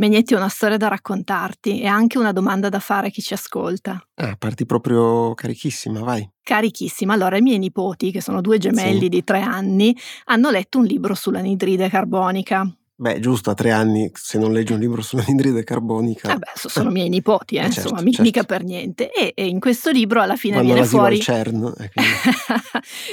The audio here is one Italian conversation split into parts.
Megnetti, ho una storia da raccontarti e anche una domanda da fare a chi ci ascolta. Ah, parti proprio carichissima, vai. Carichissima. Allora, i miei nipoti, che sono due gemelli Sì. di tre anni, hanno letto un libro sull'anidride carbonica. Beh, giusto, a tre anni, se non leggi un libro sull'anidride carbonica, Vabbè, so- sono miei nipoti, eh, Eh, certo, insomma, mi- certo. mica per niente. E, e in questo libro alla fine vanno viene fuori... CERN. e quindi-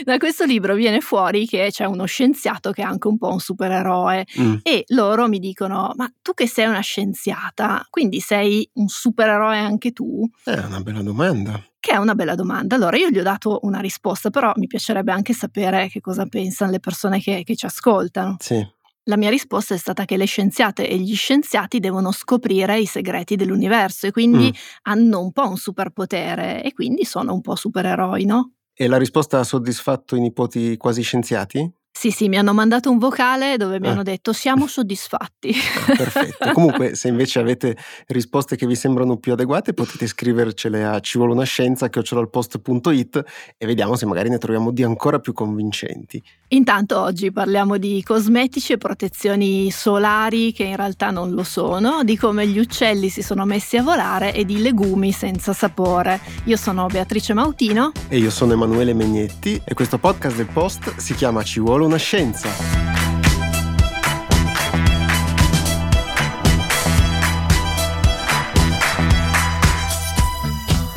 da questo libro viene fuori che c'è uno scienziato che è anche un po' un supereroe Mm. e loro mi dicono ma tu che sei una scienziata quindi sei un supereroe anche tu È una bella domanda. che è una bella domanda allora io gli ho dato una risposta però mi piacerebbe anche sapere che cosa pensano le persone che, che ci ascoltano Sì. La mia risposta è stata che le scienziate e gli scienziati devono scoprire i segreti dell'universo e quindi Mm. hanno un po' un superpotere e quindi sono un po' supereroi no? E la risposta ha soddisfatto i nipoti quasi scienziati? Sì, sì, mi hanno mandato un vocale dove mi Ah. hanno detto siamo soddisfatti. Ah, perfetto. Comunque, se invece avete risposte che vi sembrano più adeguate, potete scrivercele a ci vuole una scienza chiocciolaalpost.it e vediamo se magari ne troviamo di ancora più convincenti. Intanto oggi parliamo di cosmetici e protezioni solari che in realtà non lo sono, di come gli uccelli si sono messi a volare e di legumi senza sapore. Io sono Beatrice Mautino. E io sono Emanuele Megnetti e questo podcast del Post si chiama Ci vuole una scienza.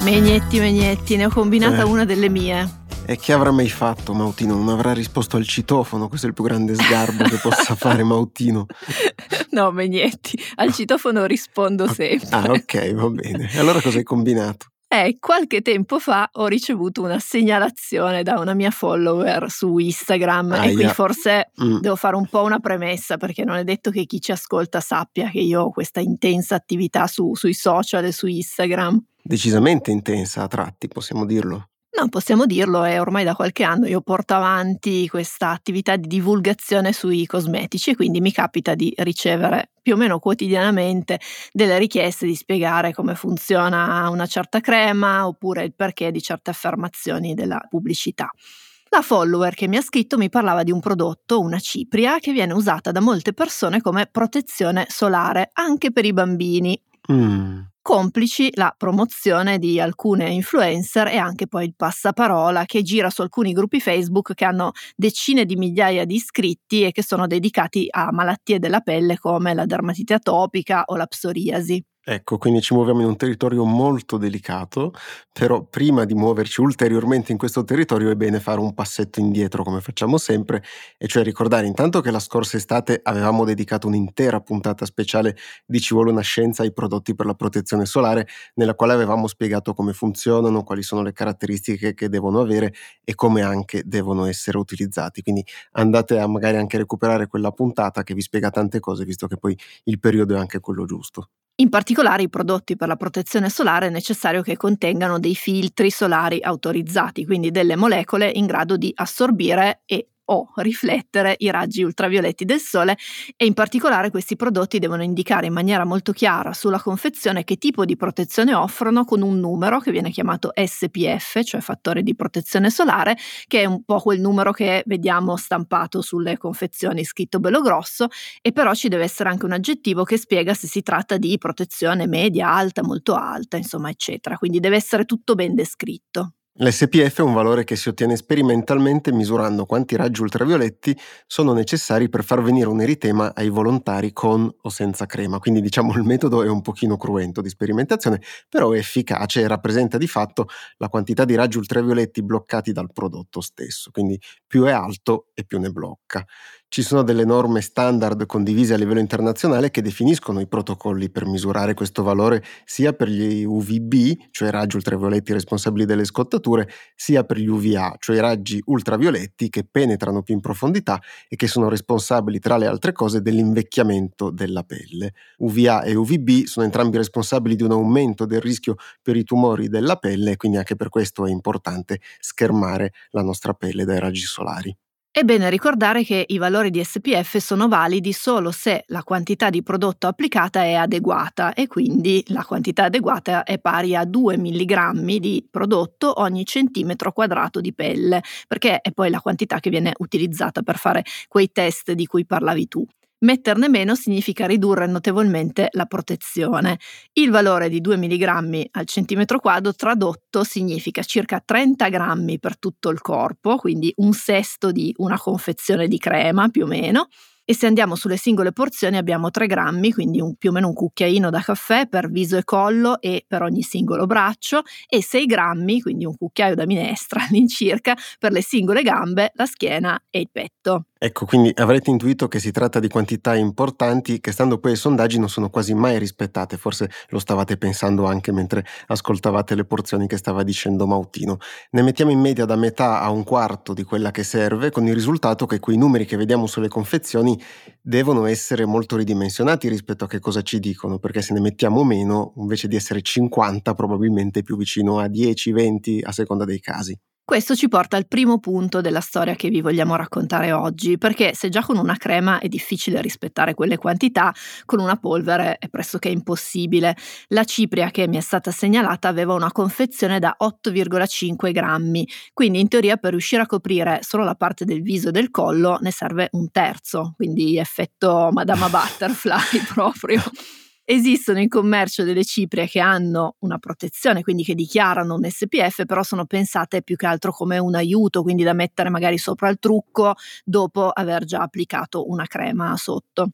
Megnetti, Megnetti, ne ho combinata Eh. una delle mie. E che avrà mai fatto Mautino? Non avrà risposto al citofono, questo è il più grande sgarbo che possa fare Mautino. No, Megnetti, al citofono rispondo sempre. Ah, ok, va bene. E allora cosa hai combinato? Eh, qualche tempo fa ho ricevuto una segnalazione da una mia follower su Instagram e Aia. qui forse Mm. devo fare un po' una premessa perché non è detto che chi ci ascolta sappia che io ho questa intensa attività su- sui social e su Instagram. Decisamente intensa a tratti, possiamo dirlo. No, possiamo dirlo, è ormai da qualche anno io porto avanti questa attività di divulgazione sui cosmetici quindi mi capita di ricevere più o meno quotidianamente delle richieste di spiegare come funziona una certa crema oppure il perché di certe affermazioni della pubblicità. La follower che mi ha scritto mi parlava di un prodotto, una cipria, che viene usata da molte persone come protezione solare, anche per i bambini Mm. Complici la promozione di alcune influencer e anche poi il passaparola che gira su alcuni gruppi Facebook che hanno decine di migliaia di iscritti e che sono dedicati a malattie della pelle come la dermatite atopica o la psoriasi. Ecco, quindi ci muoviamo in un territorio molto delicato, però prima di muoverci ulteriormente in questo territorio è bene fare un passetto indietro come facciamo sempre, e cioè ricordare intanto che la scorsa estate avevamo dedicato un'intera puntata speciale di Ci vuole una scienza ai prodotti per la protezione solare, nella quale avevamo spiegato come funzionano, quali sono le caratteristiche che devono avere e come anche devono essere utilizzati. Quindi andate a magari anche recuperare quella puntata che vi spiega tante cose, visto che poi il periodo è anche quello giusto. In particolare i prodotti per la protezione solare è necessario che contengano dei filtri solari autorizzati, quindi delle molecole in grado di assorbire e o riflettere i raggi ultravioletti del sole e in particolare questi prodotti devono indicare in maniera molto chiara sulla confezione che tipo di protezione offrono con un numero che viene chiamato SPF, cioè fattore di protezione solare, che è un po' quel numero che vediamo stampato sulle confezioni scritto bello grosso e però ci deve essere anche un aggettivo che spiega se si tratta di protezione media, alta, molto alta, insomma, eccetera. Quindi deve essere tutto ben descritto. L'SPF è un valore che si ottiene sperimentalmente misurando quanti raggi ultravioletti sono necessari per far venire un eritema ai volontari con o senza crema. Quindi diciamo il metodo è un pochino cruento di sperimentazione, però è efficace e rappresenta di fatto la quantità di raggi ultravioletti bloccati dal prodotto stesso. Quindi più è alto e più ne blocca. Ci sono delle norme standard condivise a livello internazionale che definiscono i protocolli per misurare questo valore sia per gli UVB, cioè raggi ultravioletti responsabili delle scottature, sia per gli UVA, cioè raggi ultravioletti che penetrano più in profondità e che sono responsabili, tra le altre cose, dell'invecchiamento della pelle. UVA e UVB sono entrambi responsabili di un aumento del rischio per i tumori della pelle quindi anche per questo è importante schermare la nostra pelle dai raggi solari. È bene ricordare che i valori di SPF sono validi solo se la quantità di prodotto applicata è adeguata e quindi la quantità adeguata è pari a 2 mg di prodotto ogni centimetro quadrato di pelle, perché è poi la quantità che viene utilizzata per fare quei test di cui parlavi tu. Metterne meno significa ridurre notevolmente la protezione. Il valore di 2 mg al centimetro quadro tradotto significa circa 30 grammi per tutto il corpo, quindi un sesto di una confezione di crema più o meno, e se andiamo sulle singole porzioni abbiamo 3 grammi, quindi un, più o meno un cucchiaino da caffè per viso e collo e per ogni singolo braccio e 6 grammi, quindi un cucchiaio da minestra all'incirca, per le singole gambe, la schiena e il petto. Ecco, quindi avrete intuito che si tratta di quantità importanti che stando poi ai sondaggi non sono quasi mai rispettate, forse lo stavate pensando anche mentre ascoltavate le porzioni che stava dicendo Mautino. Ne mettiamo in media da metà a un quarto di quella che serve, con il risultato che quei numeri che vediamo sulle confezioni devono essere molto ridimensionati rispetto a che cosa ci dicono, perché se ne mettiamo meno, invece di essere 50, probabilmente più vicino a 10-20 a seconda dei casi. Questo ci porta al primo punto della storia che vi vogliamo raccontare oggi, perché se già con una crema è difficile rispettare quelle quantità, con una polvere è pressoché impossibile. La cipria che mi è stata segnalata aveva una confezione da 8,5 grammi, quindi in teoria per riuscire a coprire solo la parte del viso e del collo ne serve un terzo, quindi effetto Madama Butterfly proprio. Esistono in commercio delle ciprie che hanno una protezione, quindi che dichiarano un SPF, però sono pensate più che altro come un aiuto, quindi da mettere magari sopra il trucco dopo aver già applicato una crema sotto.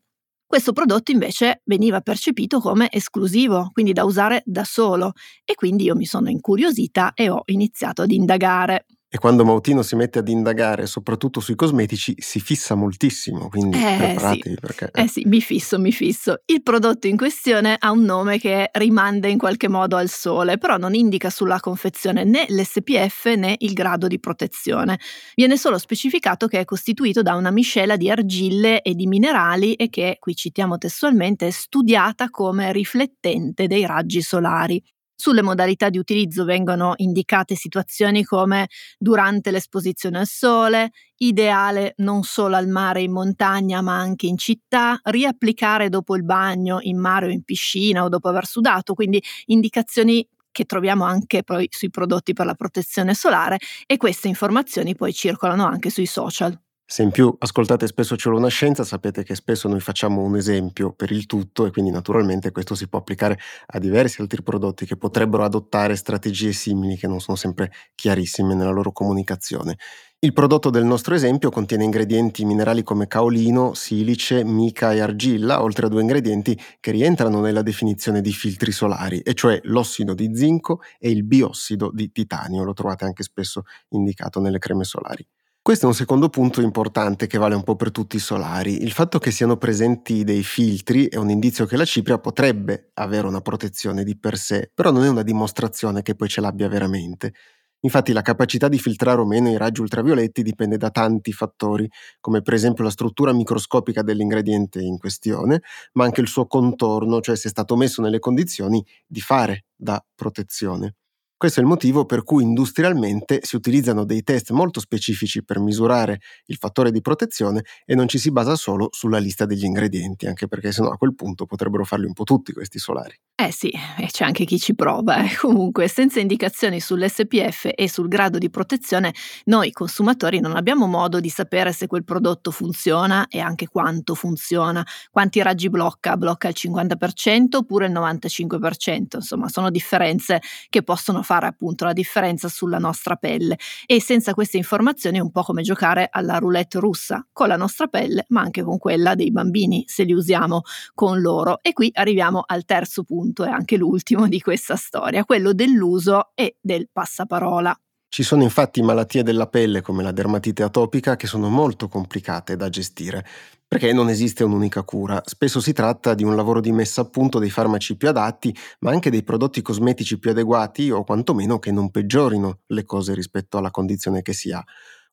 Questo prodotto invece veniva percepito come esclusivo, quindi da usare da solo e quindi io mi sono incuriosita e ho iniziato ad indagare. E quando Mautino si mette ad indagare, soprattutto sui cosmetici, si fissa moltissimo, quindi eh, preparatevi sì. perché... Eh. eh sì, mi fisso, mi fisso. Il prodotto in questione ha un nome che rimanda in qualche modo al sole, però non indica sulla confezione né l'SPF né il grado di protezione. Viene solo specificato che è costituito da una miscela di argille e di minerali e che, qui citiamo testualmente, è studiata come riflettente dei raggi solari. Sulle modalità di utilizzo vengono indicate situazioni come durante l'esposizione al sole, ideale non solo al mare in montagna ma anche in città, riapplicare dopo il bagno in mare o in piscina o dopo aver sudato, quindi indicazioni che troviamo anche poi sui prodotti per la protezione solare e queste informazioni poi circolano anche sui social. Se in più ascoltate spesso C'è una scienza, sapete che spesso noi facciamo un esempio per il tutto e quindi naturalmente questo si può applicare a diversi altri prodotti che potrebbero adottare strategie simili che non sono sempre chiarissime nella loro comunicazione. Il prodotto del nostro esempio contiene ingredienti minerali come caolino, silice, mica e argilla, oltre a due ingredienti che rientrano nella definizione di filtri solari, e cioè l'ossido di zinco e il biossido di titanio, lo trovate anche spesso indicato nelle creme solari. Questo è un secondo punto importante che vale un po' per tutti i solari. Il fatto che siano presenti dei filtri è un indizio che la cipria potrebbe avere una protezione di per sé, però non è una dimostrazione che poi ce l'abbia veramente. Infatti la capacità di filtrare o meno i raggi ultravioletti dipende da tanti fattori, come per esempio la struttura microscopica dell'ingrediente in questione, ma anche il suo contorno, cioè se è stato messo nelle condizioni di fare da protezione. Questo è il motivo per cui industrialmente si utilizzano dei test molto specifici per misurare il fattore di protezione e non ci si basa solo sulla lista degli ingredienti, anche perché sennò a quel punto potrebbero farli un po' tutti questi solari. Eh sì, e c'è anche chi ci prova. Eh. Comunque, senza indicazioni sull'SPF e sul grado di protezione, noi consumatori non abbiamo modo di sapere se quel prodotto funziona e anche quanto funziona, quanti raggi blocca, blocca il 50% oppure il 95%, insomma sono differenze che possono fare appunto la differenza sulla nostra pelle e senza queste informazioni è un po' come giocare alla roulette russa con la nostra pelle ma anche con quella dei bambini se li usiamo con loro e qui arriviamo al terzo punto e anche l'ultimo di questa storia, quello dell'uso e del passaparola. Ci sono infatti malattie della pelle come la dermatite atopica che sono molto complicate da gestire, perché non esiste un'unica cura. Spesso si tratta di un lavoro di messa a punto dei farmaci più adatti, ma anche dei prodotti cosmetici più adeguati o quantomeno che non peggiorino le cose rispetto alla condizione che si ha.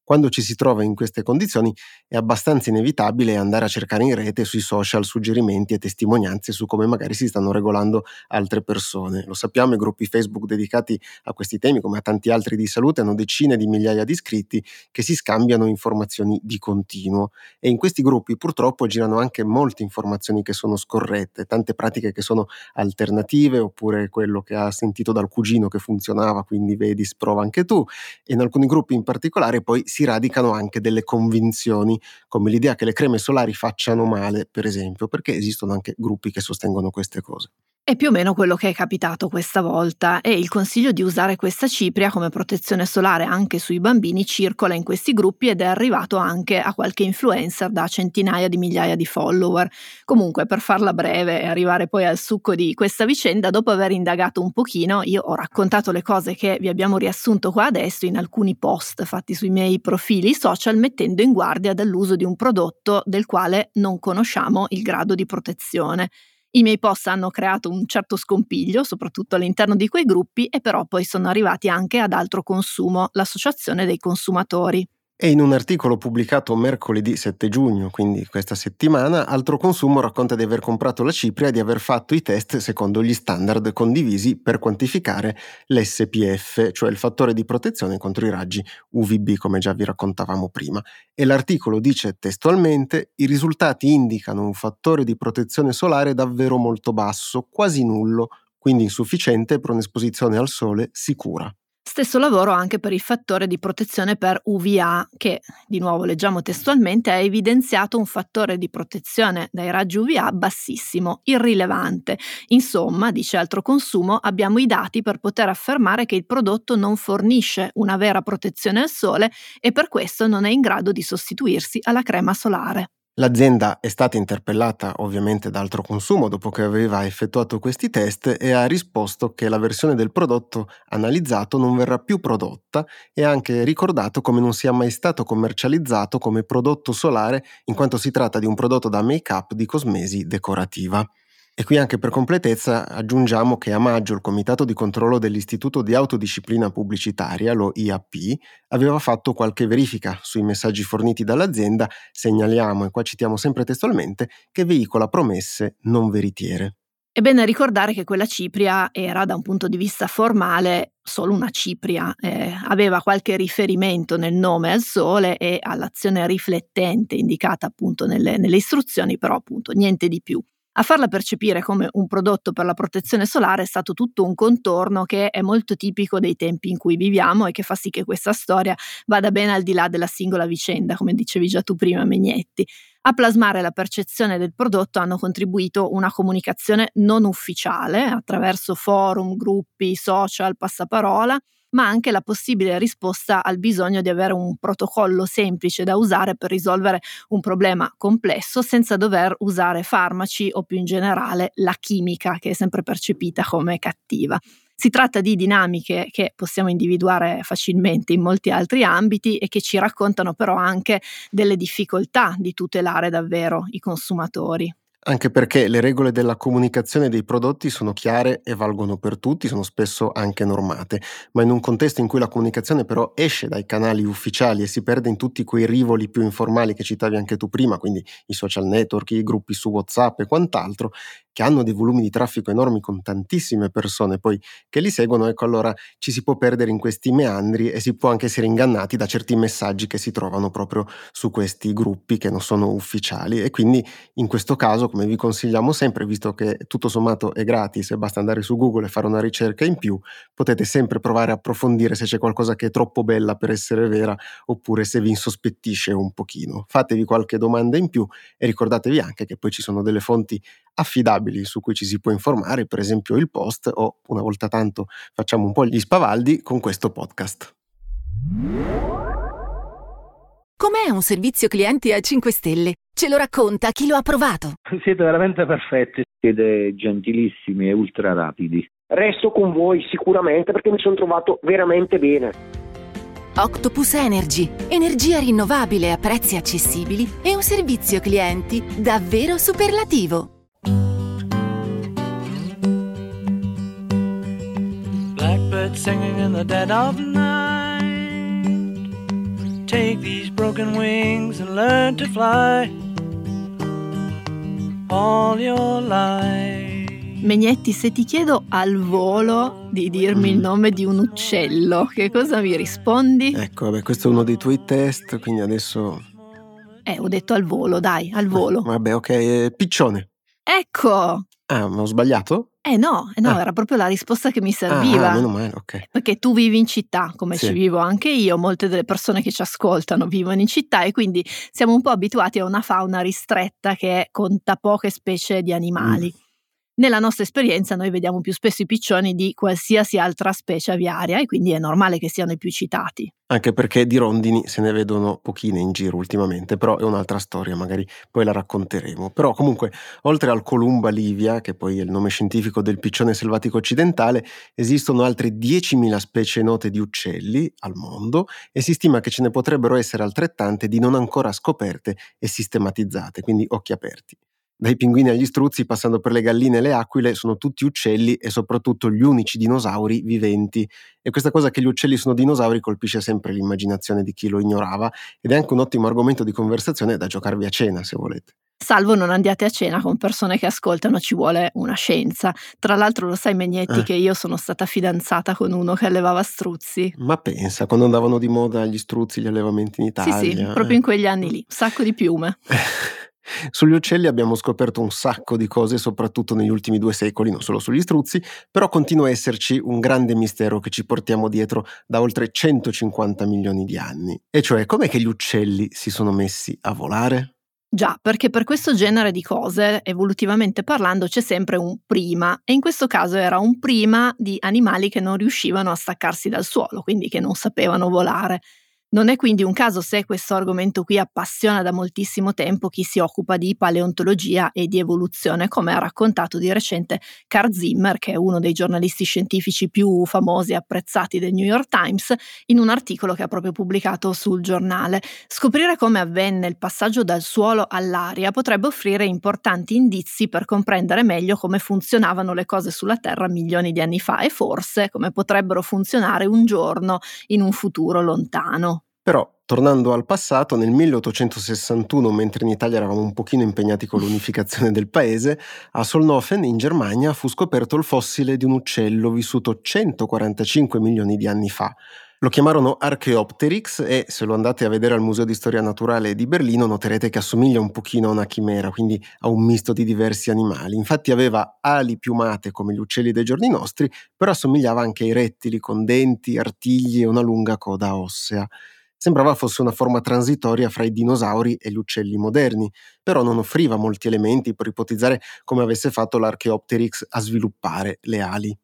Quando ci si trova in queste condizioni è abbastanza inevitabile andare a cercare in rete sui social suggerimenti e testimonianze su come magari si stanno regolando altre persone. Lo sappiamo, i gruppi Facebook dedicati a questi temi, come a tanti altri di salute, hanno decine di migliaia di iscritti che si scambiano informazioni di continuo e in questi gruppi purtroppo girano anche molte informazioni che sono scorrette, tante pratiche che sono alternative oppure quello che ha sentito dal cugino che funzionava, quindi vedi, sprova anche tu e in alcuni gruppi in particolare poi si radicano anche delle convinzioni, come l'idea che le creme solari facciano male, per esempio, perché esistono anche gruppi che sostengono queste cose. È più o meno quello che è capitato questa volta e il consiglio di usare questa cipria come protezione solare anche sui bambini circola in questi gruppi ed è arrivato anche a qualche influencer da centinaia di migliaia di follower. Comunque, per farla breve e arrivare poi al succo di questa vicenda, dopo aver indagato un pochino, io ho raccontato le cose che vi abbiamo riassunto qua adesso in alcuni post fatti sui miei profili social mettendo in guardia dall'uso di un prodotto del quale non conosciamo il grado di protezione. I miei post hanno creato un certo scompiglio, soprattutto all'interno di quei gruppi, e però poi sono arrivati anche ad altro consumo, l'associazione dei consumatori. E in un articolo pubblicato mercoledì 7 giugno, quindi questa settimana, Altro Consumo racconta di aver comprato la cipria e di aver fatto i test secondo gli standard condivisi per quantificare l'SPF, cioè il fattore di protezione contro i raggi UVB, come già vi raccontavamo prima. E l'articolo dice testualmente: i risultati indicano un fattore di protezione solare davvero molto basso, quasi nullo, quindi insufficiente per un'esposizione al sole sicura. Stesso lavoro anche per il fattore di protezione per UVA, che, di nuovo leggiamo testualmente, ha evidenziato un fattore di protezione dai raggi UVA bassissimo, irrilevante. Insomma, dice altro consumo, abbiamo i dati per poter affermare che il prodotto non fornisce una vera protezione al sole e per questo non è in grado di sostituirsi alla crema solare. L'azienda è stata interpellata ovviamente da altro consumo dopo che aveva effettuato questi test e ha risposto che la versione del prodotto analizzato non verrà più prodotta e ha anche ricordato come non sia mai stato commercializzato come prodotto solare in quanto si tratta di un prodotto da make-up di cosmesi decorativa. E qui anche per completezza aggiungiamo che a maggio il Comitato di controllo dell'Istituto di Autodisciplina Pubblicitaria, lo IAP, aveva fatto qualche verifica sui messaggi forniti dall'azienda, segnaliamo, e qua citiamo sempre testualmente, che veicola promesse non veritiere. È bene ricordare che quella cipria era da un punto di vista formale solo una cipria, eh, aveva qualche riferimento nel nome al sole e all'azione riflettente indicata appunto nelle, nelle istruzioni, però appunto niente di più. A farla percepire come un prodotto per la protezione solare è stato tutto un contorno che è molto tipico dei tempi in cui viviamo e che fa sì che questa storia vada ben al di là della singola vicenda, come dicevi già tu prima, Megnetti. A plasmare la percezione del prodotto hanno contribuito una comunicazione non ufficiale attraverso forum, gruppi, social, passaparola ma anche la possibile risposta al bisogno di avere un protocollo semplice da usare per risolvere un problema complesso senza dover usare farmaci o più in generale la chimica che è sempre percepita come cattiva. Si tratta di dinamiche che possiamo individuare facilmente in molti altri ambiti e che ci raccontano però anche delle difficoltà di tutelare davvero i consumatori. Anche perché le regole della comunicazione dei prodotti sono chiare e valgono per tutti, sono spesso anche normate, ma in un contesto in cui la comunicazione però esce dai canali ufficiali e si perde in tutti quei rivoli più informali che citavi anche tu prima, quindi i social network, i gruppi su WhatsApp e quant'altro, che hanno dei volumi di traffico enormi con tantissime persone poi che li seguono, ecco allora ci si può perdere in questi meandri e si può anche essere ingannati da certi messaggi che si trovano proprio su questi gruppi che non sono ufficiali e quindi in questo caso come vi consigliamo sempre, visto che tutto sommato è gratis e basta andare su Google e fare una ricerca in più, potete sempre provare a approfondire se c'è qualcosa che è troppo bella per essere vera oppure se vi insospettisce un pochino. Fatevi qualche domanda in più e ricordatevi anche che poi ci sono delle fonti affidabili su cui ci si può informare, per esempio il post o una volta tanto facciamo un po' gli spavaldi con questo podcast. Com'è un servizio clienti a 5 stelle? Ce lo racconta chi lo ha provato. Siete veramente perfetti, siete gentilissimi e ultra rapidi. Resto con voi sicuramente perché mi sono trovato veramente bene. Octopus Energy, energia rinnovabile a prezzi accessibili e un servizio clienti davvero superlativo. Blackbird singing in the dead of night. Take these broken wings and learn to fly all your life. Megnetti, se ti chiedo al volo di dirmi il nome di un uccello, che cosa mi rispondi? Ecco, vabbè, questo è uno dei tuoi test, quindi adesso... Eh, ho detto al volo, dai, al volo. Vabbè, ok, eh, piccione. Ecco, Ah, ma ho sbagliato? Eh no, eh no, Ah. era proprio la risposta che mi Ah, serviva. ah, meno male, ok. Perché tu vivi in città, come Sì. ci vivo anche io, molte delle persone che ci ascoltano vivono in città e quindi siamo un po' abituati a una fauna ristretta che conta poche specie di animali. Nella nostra esperienza noi vediamo più spesso i piccioni di qualsiasi altra specie aviaria e quindi è normale che siano i più citati. Anche perché di rondini se ne vedono pochine in giro ultimamente, però è un'altra storia, magari poi la racconteremo. Però comunque, oltre al Columba livia, che poi è il nome scientifico del piccione selvatico occidentale, esistono altre 10.000 specie note di uccelli al mondo e si stima che ce ne potrebbero essere altrettante di non ancora scoperte e sistematizzate, quindi occhi aperti. Dai pinguini agli struzzi, passando per le galline e le aquile, sono tutti uccelli e soprattutto gli unici dinosauri viventi. E questa cosa che gli uccelli sono dinosauri colpisce sempre l'immaginazione di chi lo ignorava ed è anche un ottimo argomento di conversazione da giocarvi a cena, se volete. Salvo non andiate a cena con persone che ascoltano, ci vuole una scienza. Tra l'altro lo sai Megnetti Eh. che io sono stata fidanzata con uno che allevava struzzi. Ma pensa, quando andavano di moda gli struzzi, gli allevamenti in Italia. Sì, sì, proprio eh. in quegli anni lì, un sacco di piume. Sugli uccelli abbiamo scoperto un sacco di cose, soprattutto negli ultimi due secoli, non solo sugli struzzi, però continua a esserci un grande mistero che ci portiamo dietro da oltre 150 milioni di anni. E cioè, com'è che gli uccelli si sono messi a volare? Già, perché per questo genere di cose, evolutivamente parlando, c'è sempre un prima e in questo caso era un prima di animali che non riuscivano a staccarsi dal suolo, quindi che non sapevano volare. Non è quindi un caso se questo argomento qui appassiona da moltissimo tempo chi si occupa di paleontologia e di evoluzione, come ha raccontato di recente Carl Zimmer, che è uno dei giornalisti scientifici più famosi e apprezzati del New York Times, in un articolo che ha proprio pubblicato sul giornale. Scoprire come avvenne il passaggio dal suolo all'aria potrebbe offrire importanti indizi per comprendere meglio come funzionavano le cose sulla Terra milioni di anni fa e forse come potrebbero funzionare un giorno in un futuro lontano. Però, tornando al passato, nel 1861, mentre in Italia eravamo un pochino impegnati con l'unificazione del paese, a Solnofen, in Germania, fu scoperto il fossile di un uccello vissuto 145 milioni di anni fa. Lo chiamarono Archaeopteryx e se lo andate a vedere al Museo di Storia Naturale di Berlino noterete che assomiglia un pochino a una chimera, quindi a un misto di diversi animali. Infatti aveva ali piumate come gli uccelli dei giorni nostri, però assomigliava anche ai rettili con denti, artigli e una lunga coda ossea. Sembrava fosse una forma transitoria fra i dinosauri e gli uccelli moderni, però non offriva molti elementi per ipotizzare come avesse fatto l'Archaeopteryx a sviluppare le ali.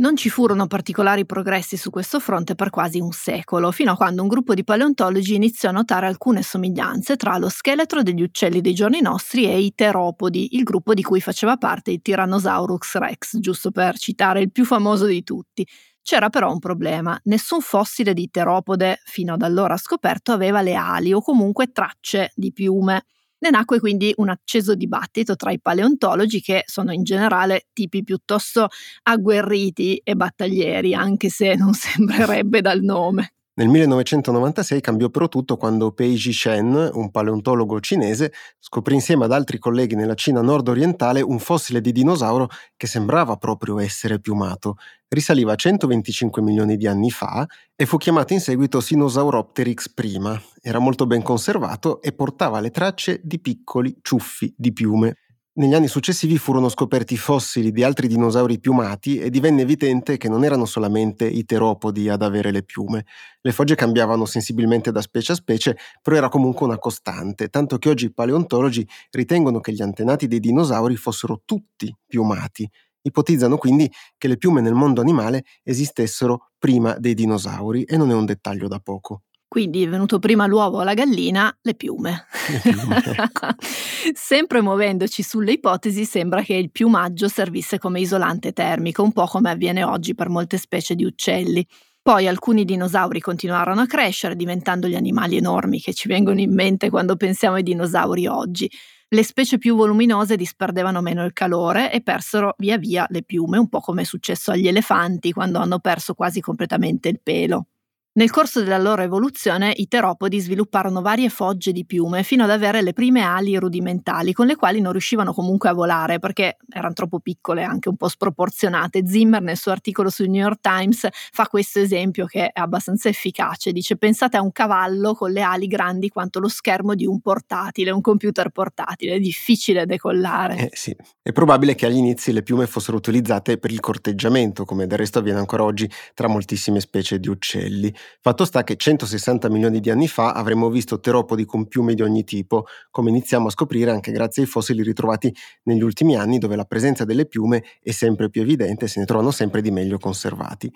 Non ci furono particolari progressi su questo fronte per quasi un secolo, fino a quando un gruppo di paleontologi iniziò a notare alcune somiglianze tra lo scheletro degli uccelli dei giorni nostri e i teropodi, il gruppo di cui faceva parte il Tyrannosaurus rex, giusto per citare il più famoso di tutti. C'era però un problema, nessun fossile di teropode fino ad allora scoperto aveva le ali o comunque tracce di piume. Ne nacque quindi un acceso dibattito tra i paleontologi che sono in generale tipi piuttosto agguerriti e battaglieri, anche se non sembrerebbe dal nome. Nel 1996 cambiò però tutto quando Peiji Shen, un paleontologo cinese, scoprì insieme ad altri colleghi nella Cina nord-orientale un fossile di dinosauro che sembrava proprio essere piumato. Risaliva a 125 milioni di anni fa e fu chiamato in seguito Sinosauropteryx prima. Era molto ben conservato e portava le tracce di piccoli ciuffi di piume. Negli anni successivi furono scoperti fossili di altri dinosauri piumati e divenne evidente che non erano solamente i teropodi ad avere le piume. Le fogge cambiavano sensibilmente da specie a specie, però era comunque una costante, tanto che oggi i paleontologi ritengono che gli antenati dei dinosauri fossero tutti piumati. Ipotizzano quindi che le piume nel mondo animale esistessero prima dei dinosauri e non è un dettaglio da poco. Quindi è venuto prima l'uovo o la gallina, le piume. Le piume, ecco. Sempre muovendoci sulle ipotesi, sembra che il piumaggio servisse come isolante termico, un po' come avviene oggi per molte specie di uccelli. Poi alcuni dinosauri continuarono a crescere, diventando gli animali enormi che ci vengono in mente quando pensiamo ai dinosauri oggi. Le specie più voluminose disperdevano meno il calore e persero via via le piume, un po' come è successo agli elefanti quando hanno perso quasi completamente il pelo. Nel corso della loro evoluzione i teropodi svilupparono varie fogge di piume fino ad avere le prime ali rudimentali con le quali non riuscivano comunque a volare perché erano troppo piccole e anche un po' sproporzionate. Zimmer nel suo articolo sul New York Times fa questo esempio che è abbastanza efficace. Dice pensate a un cavallo con le ali grandi quanto lo schermo di un portatile, un computer portatile, è difficile decollare. Eh sì, è probabile che agli inizi le piume fossero utilizzate per il corteggiamento, come del resto avviene ancora oggi tra moltissime specie di uccelli. Fatto sta che 160 milioni di anni fa avremmo visto teropodi con piume di ogni tipo, come iniziamo a scoprire anche grazie ai fossili ritrovati negli ultimi anni dove la presenza delle piume è sempre più evidente e se ne trovano sempre di meglio conservati.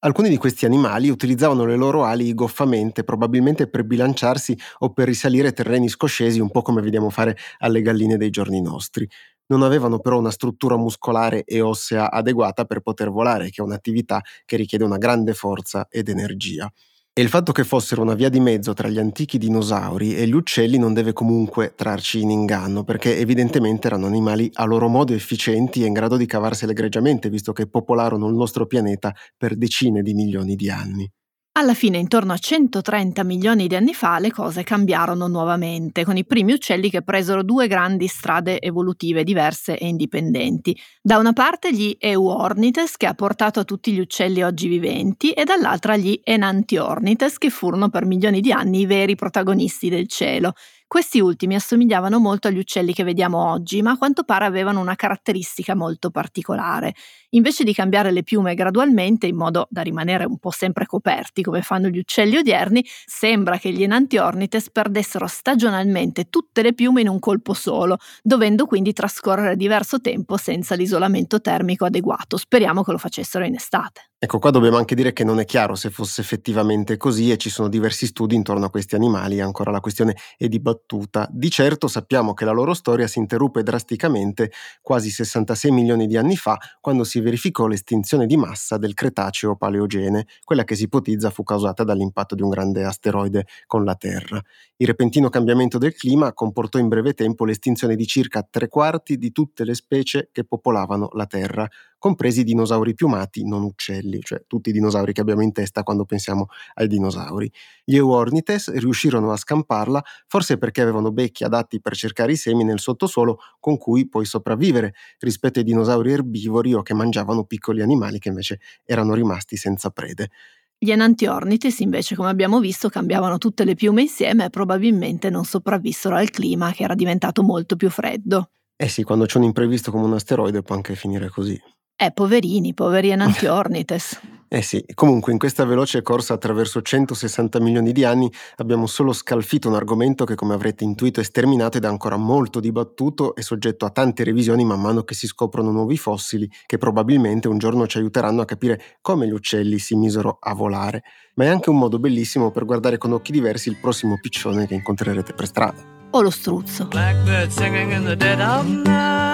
Alcuni di questi animali utilizzavano le loro ali goffamente, probabilmente per bilanciarsi o per risalire terreni scoscesi, un po' come vediamo fare alle galline dei giorni nostri non avevano però una struttura muscolare e ossea adeguata per poter volare, che è un'attività che richiede una grande forza ed energia. E il fatto che fossero una via di mezzo tra gli antichi dinosauri e gli uccelli non deve comunque trarci in inganno, perché evidentemente erano animali a loro modo efficienti e in grado di cavarsele egregiamente, visto che popolarono il nostro pianeta per decine di milioni di anni. Alla fine, intorno a 130 milioni di anni fa, le cose cambiarono nuovamente, con i primi uccelli che presero due grandi strade evolutive diverse e indipendenti. Da una parte gli Euornites, che ha portato a tutti gli uccelli oggi viventi, e dall'altra gli Enantiornites, che furono per milioni di anni i veri protagonisti del cielo. Questi ultimi assomigliavano molto agli uccelli che vediamo oggi, ma a quanto pare avevano una caratteristica molto particolare. Invece di cambiare le piume gradualmente in modo da rimanere un po' sempre coperti come fanno gli uccelli odierni, sembra che gli Enantiornites perdessero stagionalmente tutte le piume in un colpo solo, dovendo quindi trascorrere diverso tempo senza l'isolamento termico adeguato. Speriamo che lo facessero in estate. Ecco, qua dobbiamo anche dire che non è chiaro se fosse effettivamente così e ci sono diversi studi intorno a questi animali, ancora la questione è dibattuta. Di certo sappiamo che la loro storia si interruppe drasticamente quasi 66 milioni di anni fa, quando si verificò l'estinzione di massa del Cretaceo Paleogene, quella che si ipotizza fu causata dall'impatto di un grande asteroide con la Terra. Il repentino cambiamento del clima comportò in breve tempo l'estinzione di circa tre quarti di tutte le specie che popolavano la Terra, compresi dinosauri piumati non uccelli, cioè tutti i dinosauri che abbiamo in testa quando pensiamo ai dinosauri. Gli Euornites riuscirono a scamparla forse perché avevano becchi adatti per cercare i semi nel sottosuolo con cui poi sopravvivere rispetto ai dinosauri erbivori o che mangiavano piccoli animali che invece erano rimasti senza prede. Gli Enantiornites invece, come abbiamo visto, cambiavano tutte le piume insieme e probabilmente non sopravvissero al clima che era diventato molto più freddo. Eh sì, quando c'è un imprevisto come un asteroide può anche finire così. Eh, poverini, poveri Enantiornites. eh sì, comunque in questa veloce corsa attraverso 160 milioni di anni abbiamo solo scalfito un argomento che come avrete intuito è sterminato ed è ancora molto dibattuto e soggetto a tante revisioni man mano che si scoprono nuovi fossili che probabilmente un giorno ci aiuteranno a capire come gli uccelli si misero a volare. Ma è anche un modo bellissimo per guardare con occhi diversi il prossimo piccione che incontrerete per strada. O lo struzzo. Blackbird singing in the dead of night.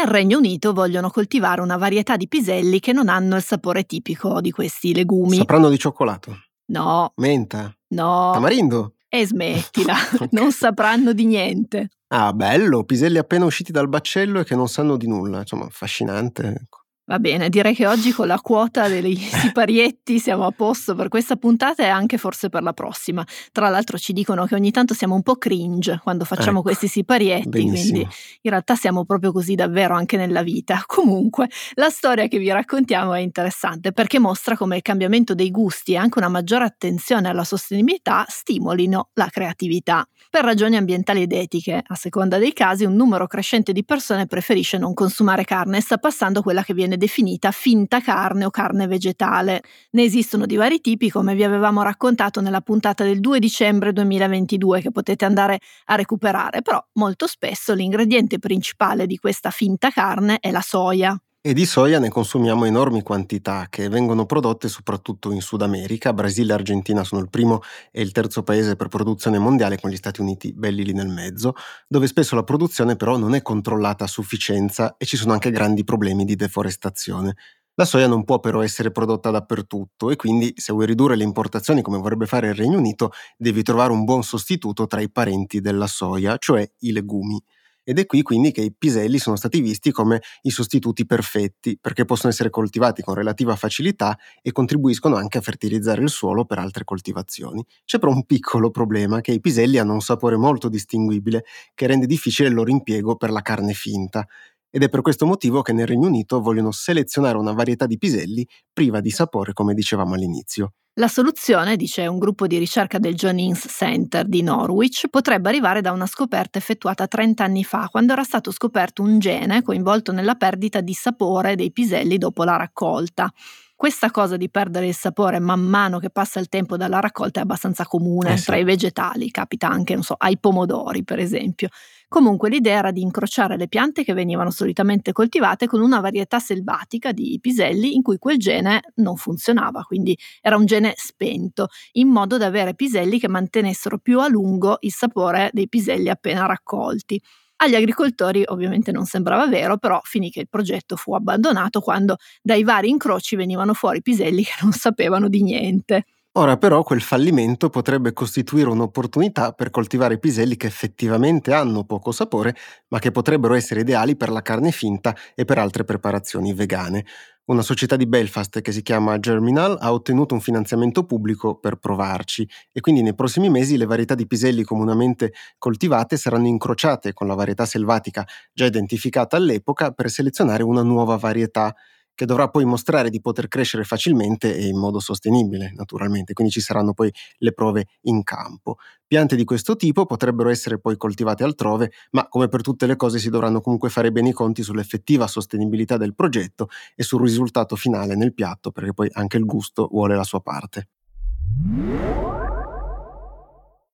Nel Regno Unito vogliono coltivare una varietà di piselli che non hanno il sapore tipico di questi legumi. Sapranno di cioccolato? No. Menta? No. Tamarindo? E smettila, okay. non sapranno di niente. Ah, bello, piselli appena usciti dal baccello e che non sanno di nulla, insomma, affascinante. Va bene, direi che oggi con la quota dei siparietti siamo a posto per questa puntata e anche forse per la prossima. Tra l'altro ci dicono che ogni tanto siamo un po' cringe quando facciamo ecco, questi siparietti, benissimo. quindi in realtà siamo proprio così davvero anche nella vita. Comunque, la storia che vi raccontiamo è interessante perché mostra come il cambiamento dei gusti e anche una maggiore attenzione alla sostenibilità stimolino la creatività. Per ragioni ambientali ed etiche, a seconda dei casi, un numero crescente di persone preferisce non consumare carne e sta passando quella che viene definita finta carne o carne vegetale. Ne esistono di vari tipi, come vi avevamo raccontato nella puntata del 2 dicembre 2022 che potete andare a recuperare, però molto spesso l'ingrediente principale di questa finta carne è la soia. E di soia ne consumiamo enormi quantità che vengono prodotte soprattutto in Sud America. Brasile e Argentina sono il primo e il terzo paese per produzione mondiale con gli Stati Uniti belli lì nel mezzo, dove spesso la produzione però non è controllata a sufficienza e ci sono anche grandi problemi di deforestazione. La soia non può però essere prodotta dappertutto e quindi se vuoi ridurre le importazioni come vorrebbe fare il Regno Unito, devi trovare un buon sostituto tra i parenti della soia, cioè i legumi. Ed è qui quindi che i piselli sono stati visti come i sostituti perfetti, perché possono essere coltivati con relativa facilità e contribuiscono anche a fertilizzare il suolo per altre coltivazioni. C'è però un piccolo problema, che i piselli hanno un sapore molto distinguibile, che rende difficile il loro impiego per la carne finta. Ed è per questo motivo che nel Regno Unito vogliono selezionare una varietà di piselli priva di sapore, come dicevamo all'inizio. La soluzione, dice un gruppo di ricerca del John Innes Center di Norwich, potrebbe arrivare da una scoperta effettuata 30 anni fa, quando era stato scoperto un gene coinvolto nella perdita di sapore dei piselli dopo la raccolta. Questa cosa di perdere il sapore man mano che passa il tempo dalla raccolta è abbastanza comune Eh sì. tra i vegetali, capita anche, non so, ai pomodori per esempio. Comunque l'idea era di incrociare le piante che venivano solitamente coltivate con una varietà selvatica di piselli in cui quel gene non funzionava, quindi era un gene spento, in modo da avere piselli che mantenessero più a lungo il sapore dei piselli appena raccolti. Agli agricoltori ovviamente non sembrava vero, però finì che il progetto fu abbandonato quando dai vari incroci venivano fuori piselli che non sapevano di niente. Ora però quel fallimento potrebbe costituire un'opportunità per coltivare piselli che effettivamente hanno poco sapore, ma che potrebbero essere ideali per la carne finta e per altre preparazioni vegane. Una società di Belfast che si chiama Germinal ha ottenuto un finanziamento pubblico per provarci e quindi nei prossimi mesi le varietà di piselli comunemente coltivate saranno incrociate con la varietà selvatica già identificata all'epoca per selezionare una nuova varietà che dovrà poi mostrare di poter crescere facilmente e in modo sostenibile, naturalmente, quindi ci saranno poi le prove in campo. Piante di questo tipo potrebbero essere poi coltivate altrove, ma come per tutte le cose si dovranno comunque fare bene i conti sull'effettiva sostenibilità del progetto e sul risultato finale nel piatto, perché poi anche il gusto vuole la sua parte.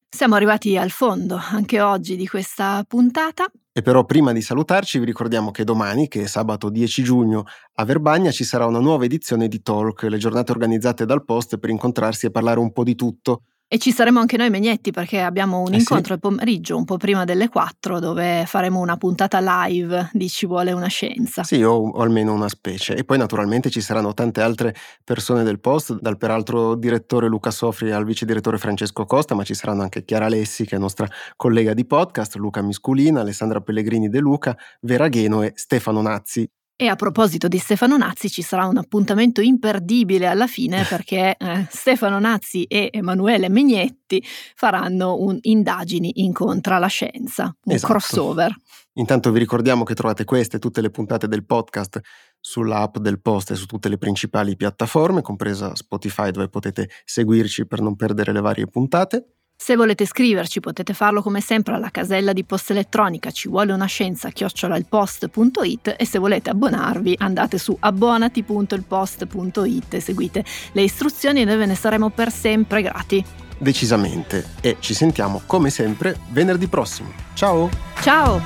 Siamo arrivati al fondo anche oggi di questa puntata. E però prima di salutarci vi ricordiamo che domani, che è sabato 10 giugno a Verbagna, ci sarà una nuova edizione di Talk, le giornate organizzate dal Post per incontrarsi e parlare un po' di tutto. E ci saremo anche noi Megnetti perché abbiamo un Eh sì. incontro il pomeriggio, un po' prima delle 4, dove faremo una puntata live di Ci vuole una scienza. Sì, o, o almeno una specie. E poi naturalmente ci saranno tante altre persone del Post, dal peraltro direttore Luca Sofri al vice direttore Francesco Costa, ma ci saranno anche Chiara Lessi, che è nostra collega di podcast, Luca Misculina, Alessandra Pellegrini De Luca, Vera Gheno e Stefano Nazzi. E a proposito di Stefano Nazzi, ci sarà un appuntamento imperdibile alla fine perché eh, Stefano Nazzi e Emanuele Megnetti faranno un Indagini incontra la scienza, un Esatto. crossover. Intanto vi ricordiamo che trovate queste e tutte le puntate del podcast sull'app del Post e su tutte le principali piattaforme, compresa Spotify, dove potete seguirci per non perdere le varie puntate. Se volete scriverci potete farlo come sempre alla casella di posta elettronica ci vuole una scienza chiocciolalpost.it e se volete abbonarvi andate su abbonati.ilpost.it e seguite le istruzioni e noi ve ne saremo per sempre grati. Decisamente. E ci sentiamo come sempre venerdì prossimo. Ciao! Ciao!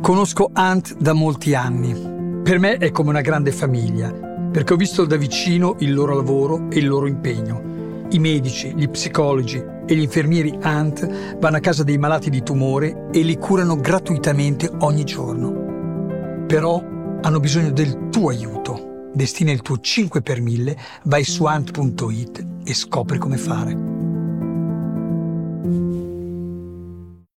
Conosco Ant da molti anni. Per me è come una grande famiglia, perché ho visto da vicino il loro lavoro e il loro impegno. I medici, gli psicologi e gli infermieri Ant vanno a casa dei malati di tumore e li curano gratuitamente ogni giorno. Però hanno bisogno del tuo aiuto. Destina il tuo 5 per 1000, vai su ant.it e scopri come fare.